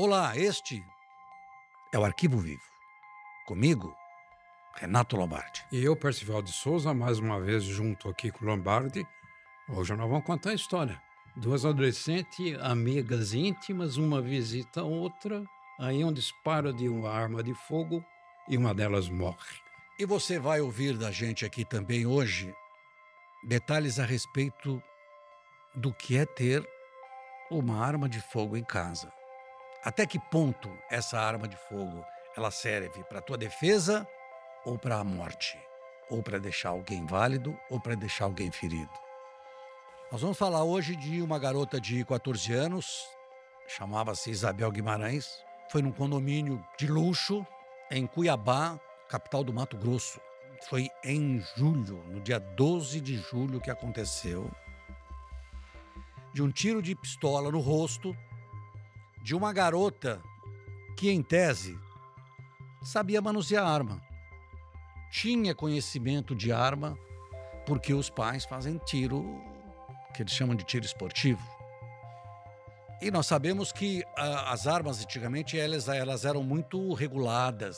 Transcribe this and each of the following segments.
Olá, este é o Arquivo Vivo. Comigo, Renato Lombardi. E eu, Percival de Souza, mais uma vez junto aqui com o Lombardi. Hoje nós vamos contar a história. Duas adolescentes, amigas íntimas, uma visita a outra, aí um disparo de uma arma de fogo e uma delas morre. E você vai ouvir da gente aqui também hoje detalhes a respeito do que é ter uma arma de fogo em casa. Até que ponto essa arma de fogo ela serve para tua defesa ou para a morte? Ou para deixar alguém válido ou para deixar alguém ferido? Nós vamos falar hoje de uma garota de 14 anos, chamava-se Isabel Guimarães, foi num condomínio de luxo em Cuiabá, capital do Mato Grosso. Foi em julho, no dia 12 de julho que aconteceu, de um tiro de pistola no rosto de uma garota que, em tese, sabia manusear arma. Tinha conhecimento de arma porque os pais fazem tiro que eles chamam de tiro esportivo. E nós sabemos que uh, as armas antigamente elas, elas eram muito reguladas.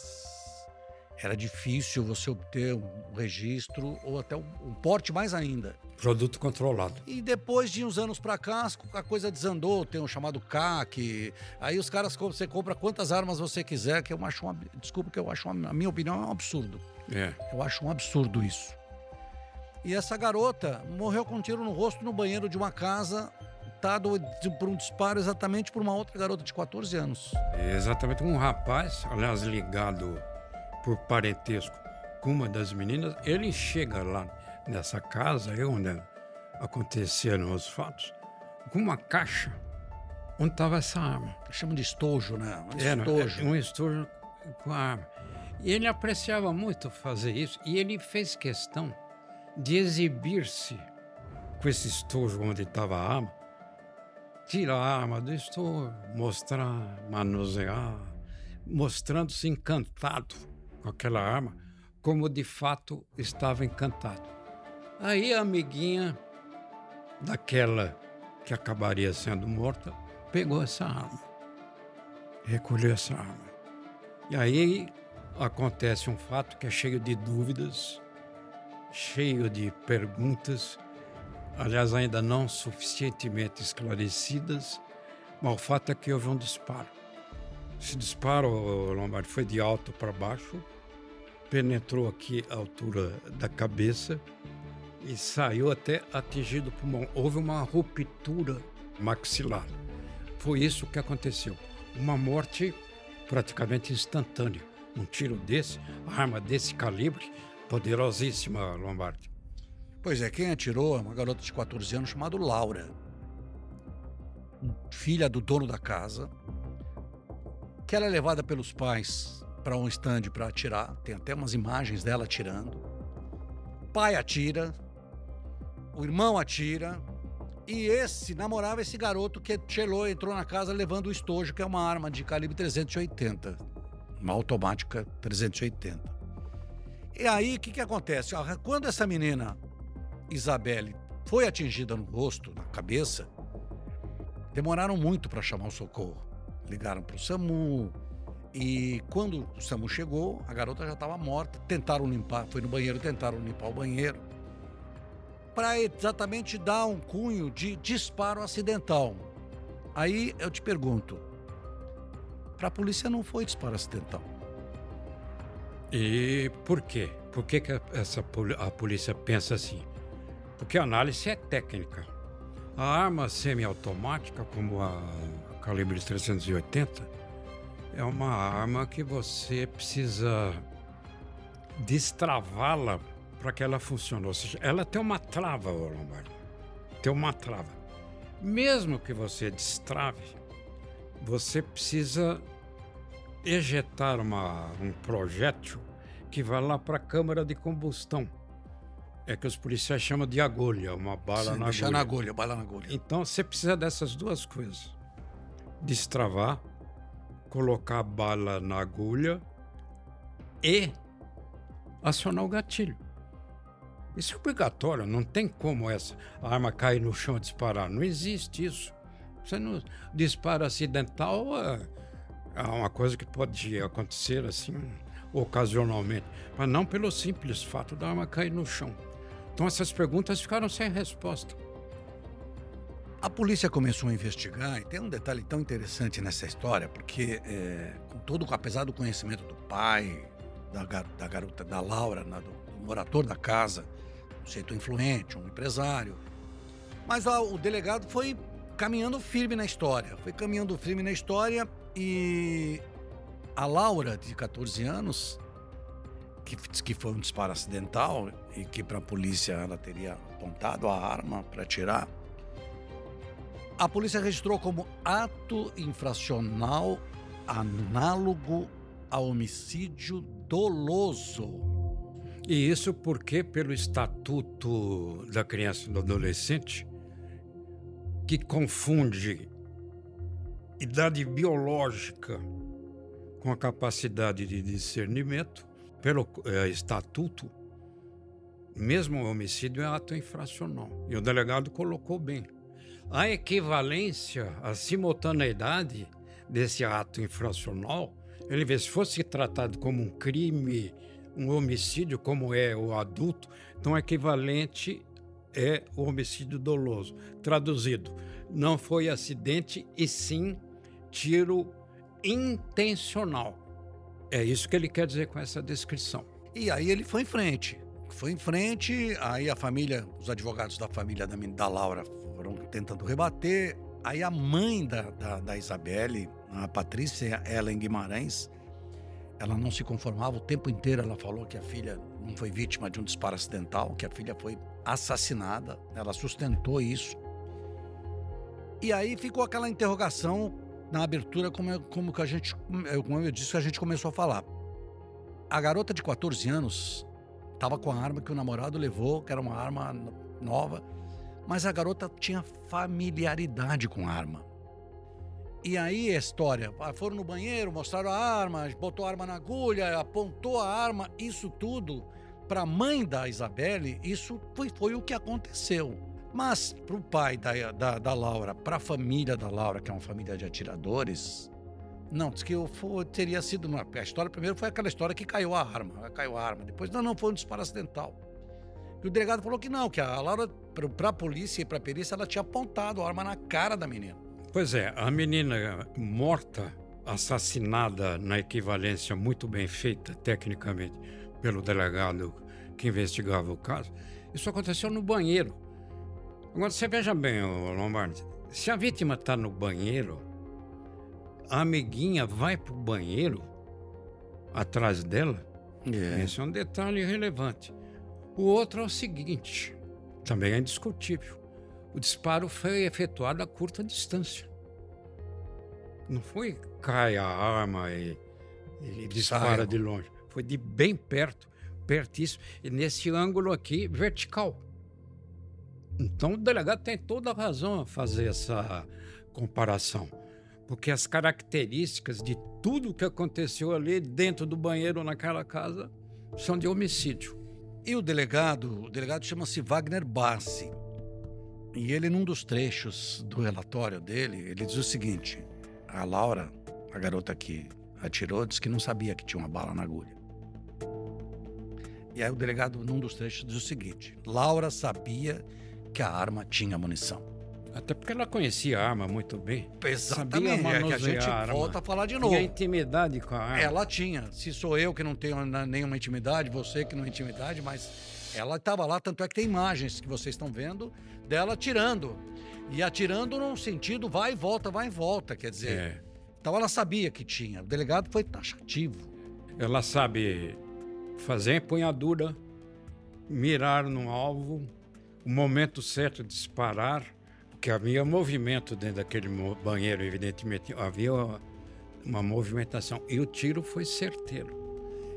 Era difícil você obter um registro ou até um, um porte mais ainda. Produto controlado. E depois de uns anos para cá, a coisa desandou. Tem o um chamado CAC. Aí os caras, você compra quantas armas você quiser, que eu acho um, Desculpa que eu acho, uma, a minha opinião, é um absurdo. É. Eu acho um absurdo isso. E essa garota morreu com um tiro no rosto no banheiro de uma casa, dado por um disparo exatamente por uma outra garota de 14 anos. É exatamente um rapaz, aliás, ligado por parentesco com uma das meninas, ele chega lá nessa casa onde aconteceram os fatos, com uma caixa onde estava essa arma. Chamam de estojo, né? Um Era, estojo. um estojo com a arma. E ele apreciava muito fazer isso e ele fez questão de exibir-se com esse estojo onde estava a arma, tirar a arma do estojo, mostrar, manusear, mostrando-se encantado com aquela arma, como de fato estava encantado. Aí a amiguinha daquela que acabaria sendo morta pegou essa arma, recolheu essa arma. E aí acontece um fato que é cheio de dúvidas cheio de perguntas, aliás, ainda não suficientemente esclarecidas, mas o fato é que houve um disparo. Esse disparo, Lombardi, foi de alto para baixo, penetrou aqui a altura da cabeça e saiu até atingido o pulmão. Houve uma ruptura maxilar. Foi isso que aconteceu. Uma morte praticamente instantânea. Um tiro desse, arma desse calibre, Poderosíssima, Lombardi. Pois é, quem atirou é uma garota de 14 anos chamada Laura, filha do dono da casa, que ela é levada pelos pais para um estande para atirar. Tem até umas imagens dela atirando. Pai atira, o irmão atira, e esse namorava esse garoto que chelou, entrou na casa levando o estojo, que é uma arma de calibre 380, uma automática 380. E aí, o que, que acontece? Quando essa menina, Isabelle, foi atingida no rosto, na cabeça, demoraram muito para chamar o socorro. Ligaram para o SAMU. E quando o SAMU chegou, a garota já estava morta. Tentaram limpar, foi no banheiro, tentaram limpar o banheiro. Para exatamente dar um cunho de disparo acidental. Aí eu te pergunto: para a polícia não foi disparo acidental. E por quê? Por que, que essa, a polícia pensa assim? Porque a análise é técnica. A arma semiautomática, como a calibre 380, é uma arma que você precisa destravá-la para que ela funcione. Ou seja, ela tem uma trava, Lombardo. Tem uma trava. Mesmo que você destrave, você precisa ejetar uma, um projétil que vai lá para a câmara de combustão. É que os policiais chamam de agulha, uma bala Sim, na agulha. na agulha, bala na agulha. Então você precisa dessas duas coisas: destravar, colocar a bala na agulha e acionar o gatilho. Isso é obrigatório, não tem como essa arma cair no chão e disparar. Não existe isso. Você não dispara acidental. É É uma coisa que pode acontecer assim ocasionalmente, mas não pelo simples fato da arma cair no chão. Então essas perguntas ficaram sem resposta. A polícia começou a investigar e tem um detalhe tão interessante nessa história, porque é, com todo, apesar do conhecimento do pai, da, da garota, da Laura, do, do morador da casa, um jeito influente, um empresário, mas o delegado foi caminhando firme na história, foi caminhando firme na história e a Laura, de 14 anos, que que foi um disparo acidental e que para a polícia ela teria apontado a arma para atirar, a polícia registrou como ato infracional análogo a homicídio doloso. E isso porque, pelo Estatuto da Criança e do Adolescente, que confunde idade biológica com a capacidade de discernimento, pelo é, Estatuto, mesmo o homicídio é ato infracional. E o delegado colocou bem a equivalência, a simultaneidade desse ato infracional, ele vê se fosse tratado como um crime, um homicídio, como é o adulto, então equivalente é o homicídio doloso. Traduzido, não foi acidente e sim tiro intencional. É isso que ele quer dizer com essa descrição. E aí ele foi em frente. Foi em frente, aí a família, os advogados da família da, da Laura foram tentando rebater. Aí a mãe da, da, da Isabelle, a Patrícia Ellen Guimarães, ela não se conformava o tempo inteiro. Ela falou que a filha não foi vítima de um disparo acidental, que a filha foi assassinada. Ela sustentou isso. E aí ficou aquela interrogação na abertura, como, como que a gente, como eu disse, que a gente começou a falar. A garota de 14 anos estava com a arma que o namorado levou, que era uma arma nova mas a garota tinha familiaridade com a arma. E aí a história, ah, foram no banheiro, mostraram a arma, botou a arma na agulha, apontou a arma, isso tudo para a mãe da Isabelle, isso foi, foi o que aconteceu. Mas para o pai da, da, da Laura, para a família da Laura, que é uma família de atiradores, não, diz que foi, teria sido. Uma, a história primeiro foi aquela história que caiu a arma, caiu a arma. Depois, não, não, foi um disparo acidental. E o delegado falou que não, que a Laura, para a polícia e para a perícia, ela tinha apontado a arma na cara da menina. Pois é, a menina morta, assassinada na equivalência muito bem feita, tecnicamente, pelo delegado que investigava o caso, isso aconteceu no banheiro. Agora, você veja bem, Lombardi, se a vítima está no banheiro, a amiguinha vai para o banheiro atrás dela, é. esse é um detalhe relevante. O outro é o seguinte, também é indiscutível. O disparo foi efetuado a curta distância. Não foi cai a arma e, e dispara de longe. Foi de bem perto, pertíssimo, e nesse ângulo aqui, vertical. Então o delegado tem toda a razão a fazer essa comparação. Porque as características de tudo que aconteceu ali dentro do banheiro naquela casa são de homicídio. E o delegado, o delegado chama-se Wagner Bassi. E ele, num dos trechos do relatório dele, ele diz o seguinte: a Laura, a garota que atirou, disse que não sabia que tinha uma bala na agulha. E aí o delegado, num dos trechos, diz o seguinte: Laura sabia que a arma tinha munição. Até porque ela conhecia a arma muito bem. Exatamente, sabia é que a gente a volta a falar de novo. Tinha intimidade com a arma. Ela tinha. Se sou eu que não tenho nenhuma intimidade, você que não tem intimidade, mas ela estava lá, tanto é que tem imagens que vocês estão vendo dela atirando. E atirando num sentido vai e volta, vai e volta, quer dizer. É. Então ela sabia que tinha. O delegado foi taxativo. Ela sabe fazer empunhadura, mirar no alvo, o momento certo de disparar que havia movimento dentro daquele banheiro, evidentemente, havia uma movimentação. E o tiro foi certeiro.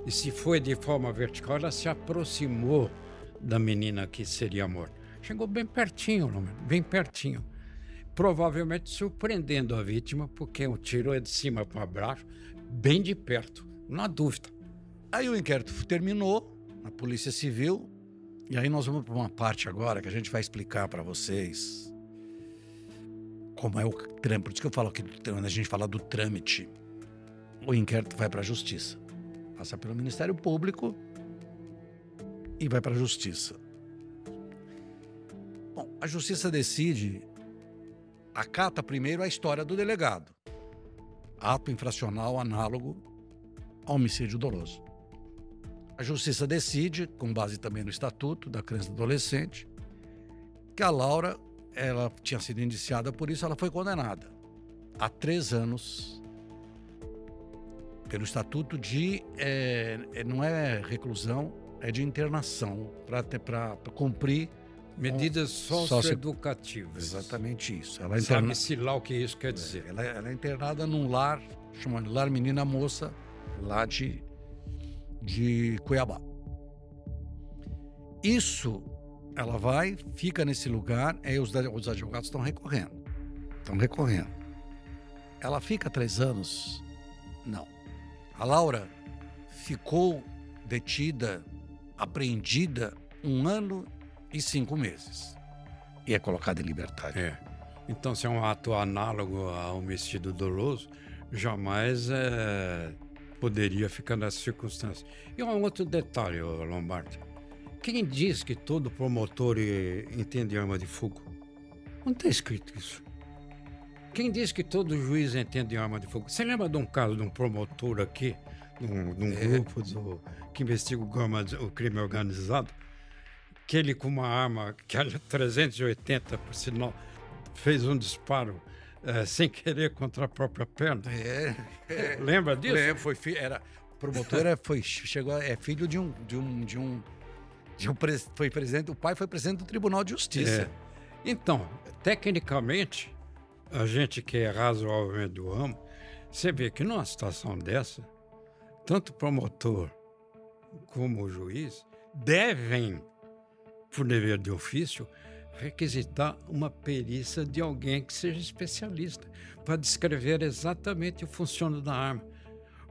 E se foi de forma vertical, ela se aproximou da menina que seria morta. Chegou bem pertinho, bem pertinho. Provavelmente surpreendendo a vítima, porque o tiro é de cima para baixo, bem de perto, não há dúvida. Aí o inquérito terminou, a Polícia Civil, e aí nós vamos para uma parte agora que a gente vai explicar para vocês como é o trâmite. Por isso que eu falo que quando a gente fala do trâmite, o inquérito vai para a justiça. Passa pelo Ministério Público e vai para a justiça. Bom, a justiça decide, acata primeiro a história do delegado. Ato infracional análogo ao homicídio doloso. A justiça decide, com base também no estatuto da criança e adolescente, que a Laura ela tinha sido indiciada por isso, ela foi condenada a três anos pelo estatuto de é, não é reclusão, é de internação para cumprir medidas socioeducativas. Exatamente isso. Ela interna... Sabe-se lá o que isso quer dizer. Ela, ela, é internada num lar chamado Lar Menina Moça, lá de, de Cuiabá. Isso, ela vai, fica nesse lugar, aí os, os advogados estão recorrendo. Estão recorrendo. Ela fica três anos? Não. A Laura ficou detida, apreendida, um ano e cinco meses. E é colocada em liberdade. É. Então, se é um ato análogo ao homicídio doloso, jamais é, poderia ficar nessa circunstância. E um outro detalhe, Lombardi. Quem diz que todo promotor entende arma de fogo? Não está escrito isso. Quem diz que todo juiz entende arma de fogo? Você lembra de um caso de um promotor aqui, de um, de um é. grupo do, que investiga o, crime organizado? Que ele com uma arma que era 380, por sinal, fez um disparo é, sem querer contra a própria perna. É. é. Lembra disso? Lembro, foi era promotor é, foi chegou é filho de um de um, de um foi presidente, o pai foi presidente do Tribunal de Justiça. É. Então, tecnicamente, a gente que é razoavelmente do ramo, você vê que numa situação dessa, tanto o promotor como o juiz devem, por dever de ofício, requisitar uma perícia de alguém que seja especialista para descrever exatamente o funcionamento da arma.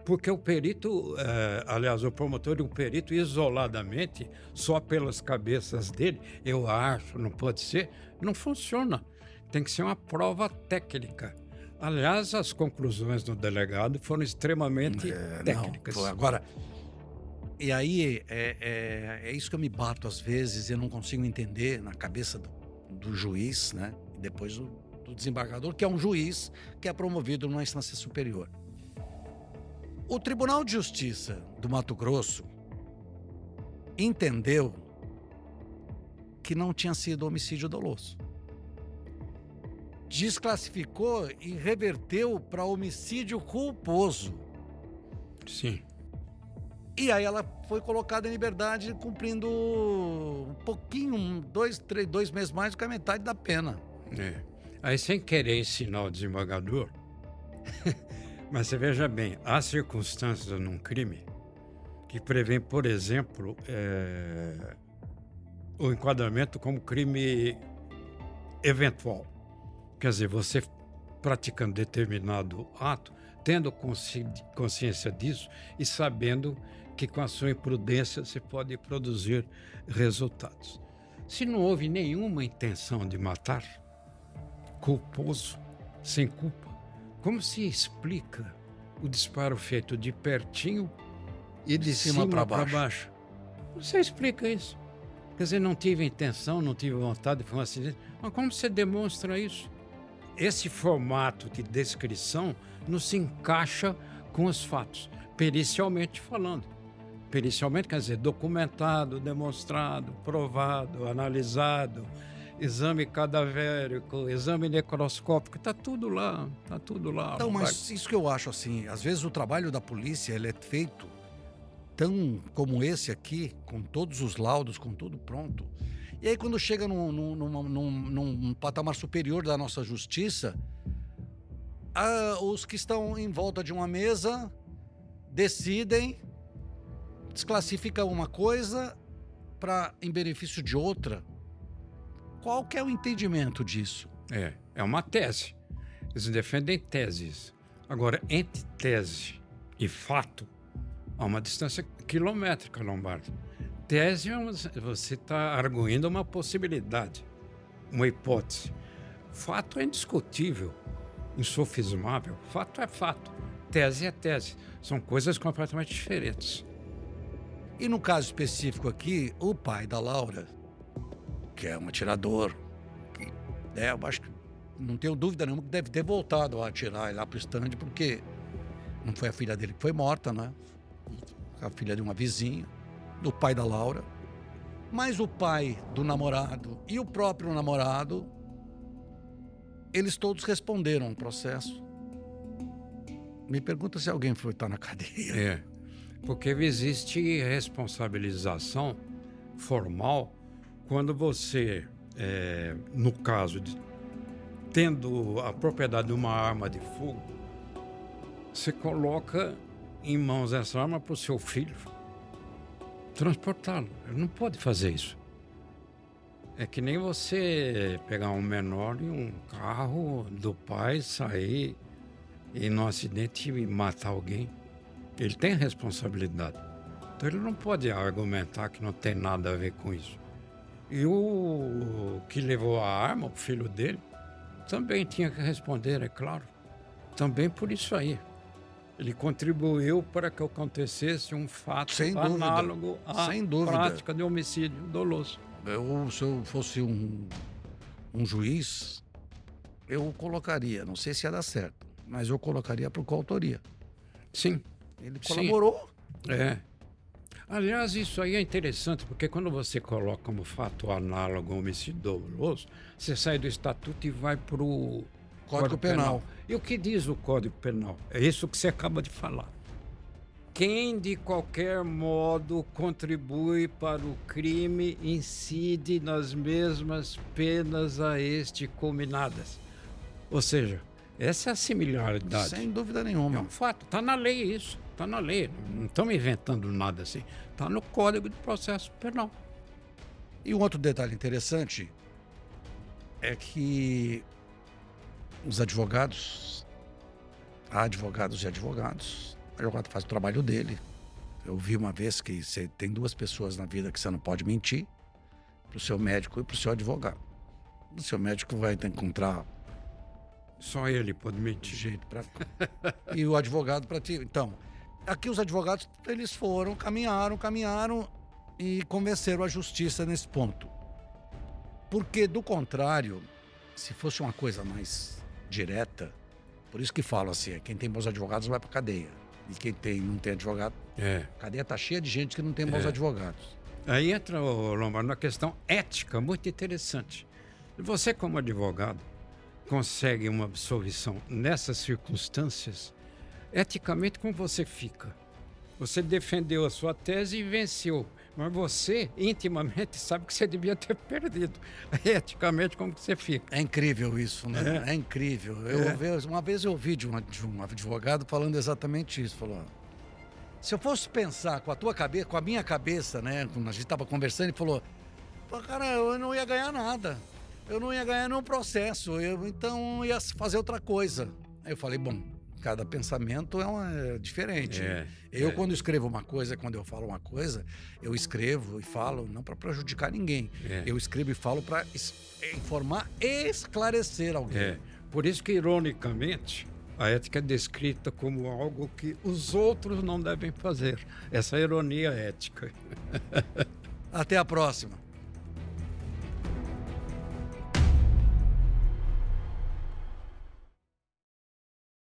Porque o perito, é, aliás, o promotor e o perito, isoladamente, só pelas cabeças dele, eu acho, não pode ser, não funciona tem que ser uma prova técnica. Aliás, as conclusões do delegado foram extremamente é, técnicas. Não, agora, e aí é, é, é, isso que eu me bato às vezes, eu não consigo entender na cabeça do, do juiz, né? E depois do, do desembargador, que é um juiz que é promovido numa instância superior. O Tribunal de Justiça do Mato Grosso entendeu que não tinha sido homicídio doloso desclassificou e reverteu para homicídio culposo. Sim. E aí ela foi colocada em liberdade cumprindo um pouquinho, dois, três, dois meses mais do que a metade da pena. É. Aí sem querer ensinar o desembargador, mas você veja bem, há circunstâncias num crime que prevêem, por exemplo, é, o enquadramento como crime eventual. Quer dizer, você praticando determinado ato, tendo consci consciência disso e sabendo que com a sua imprudência você pode produzir resultados. Se não houve nenhuma intenção de matar, culposo, sem culpa, como se explica o disparo feito de pertinho e de, de cima, cima para baixo. baixo? Você explica isso. Quer dizer, não tive intenção, não tive vontade, foi um acidente. Mas como você demonstra isso? esse formato de descrição não se encaixa com os fatos, pericialmente falando. Pericialmente quer dizer documentado, demonstrado, provado, analisado, exame cadavérico, exame necroscópico, está tudo lá, está tudo lá. Então, mas isso que eu acho assim, às vezes o trabalho da polícia ele é feito tão como esse aqui, com todos os laudos, com tudo pronto, e aí, quando chega num, num, num, num patamar superior da nossa justiça, os que estão em volta de uma mesa decidem, desclassificam uma coisa para em benefício de outra. Qual que é o entendimento disso? É, é uma tese. Eles defendem teses. Agora, entre tese e fato, há uma distância quilométrica, Lombardo tese, você está arguindo uma possibilidade, uma hipótese. Fato é indiscutível, insofismável. Fato é fato. tese é tese. São coisas completamente diferentes. E no caso específico aqui, o pai da Laura, que é um atirador, que, é, eu acho que não tenho dúvida nenhuma que deve ter voltado a atirar lá para o stand, porque não foi a filha dele que foi morta, né? A filha de uma vizinha, do pai da Laura. Mas o pai do namorado e o próprio namorado, eles todos responderam ao processo. Me pergunta se alguém foi estar na cadeia. É, porque existe responsabilização formal quando você, é, no caso de tendo a propriedade de uma arma de fogo, você coloca em mãos essa arma para o seu filho transportá-lo. Ele não pode fazer isso. É que nem você pegar um menor em um carro do pai, sair e no acidente e matar alguém. Ele tem responsabilidade. Então ele não pode argumentar que não tem nada a ver com isso. E o que levou a arma, o filho dele, também tinha que responder, é claro. Também por isso aí. Ele contribuiu para que acontecesse um fato Sem análogo dúvida. à prática de homicídio doloso. Eu, se eu fosse um, um juiz, eu colocaria, não sei se ia dar certo, mas eu colocaria por coautoria. Sim. Ele Sim. colaborou. É. Aliás, isso aí é interessante, porque quando você coloca como fato análogo ao homicídio doloso, você sai do estatuto e vai para o Código Penal. E o que diz o Código Penal? É isso que você acaba de falar. Quem de qualquer modo contribui para o crime incide nas mesmas penas a este combinadas. Ou seja, essa é a similaridade. Sem dúvida É nenhuma. um fato, está na lei isso, está na lei. Não estamos inventando nada assim. Está no Código de Processo Penal. E um outro detalhe interessante é que os advogados, há advogados e advogados, o advogado faz o trabalho dele. Eu vi uma vez que você tem duas pessoas na vida que você não pode mentir, para o seu médico e para o seu advogado. O seu médico vai encontrar Só ele pode de mentir. jeito para e o advogado para ti. Então, aqui os advogados eles foram, caminharam, caminharam e convenceram a justiça nesse ponto. Porque do contrário, se fosse uma coisa mais direta, por isso que falo assim, é, quem tem bons advogados vai para cadeia. E quem tem não tem advogado, É. a cadeia tá cheia de gente que não tem bons É. advogados. Aí entra, Lombardo, na questão ética muito interessante. Você, como advogado, consegue uma absolvição nessas circunstâncias, eticamente, como você fica? Você defendeu a sua tese e venceu. Mas você, intimamente, sabe que você devia ter perdido. Eticamente, como que você fica? É incrível isso, né? É, incrível. Eu, É. ve- Uma vez eu ouvi de, uma- de um advogado falando exatamente isso. Falou: se eu fosse pensar com a tua cabeça, com a minha cabeça, né? Quando a gente estava conversando, ele falou: "Pô, cara, eu não ia ganhar nada. Eu não ia ganhar nenhum processo. Eu, então ia fazer outra coisa. Aí eu falei: bom, cada pensamento é, uma, é diferente. É, eu, é. quando escrevo uma coisa, quando eu falo uma coisa, eu escrevo e falo não para prejudicar ninguém. É. Eu escrevo e falo para informar e esclarecer alguém. É. Por isso que, ironicamente, a ética é descrita como algo que os outros não devem fazer. Essa ironia ética. Até a próxima.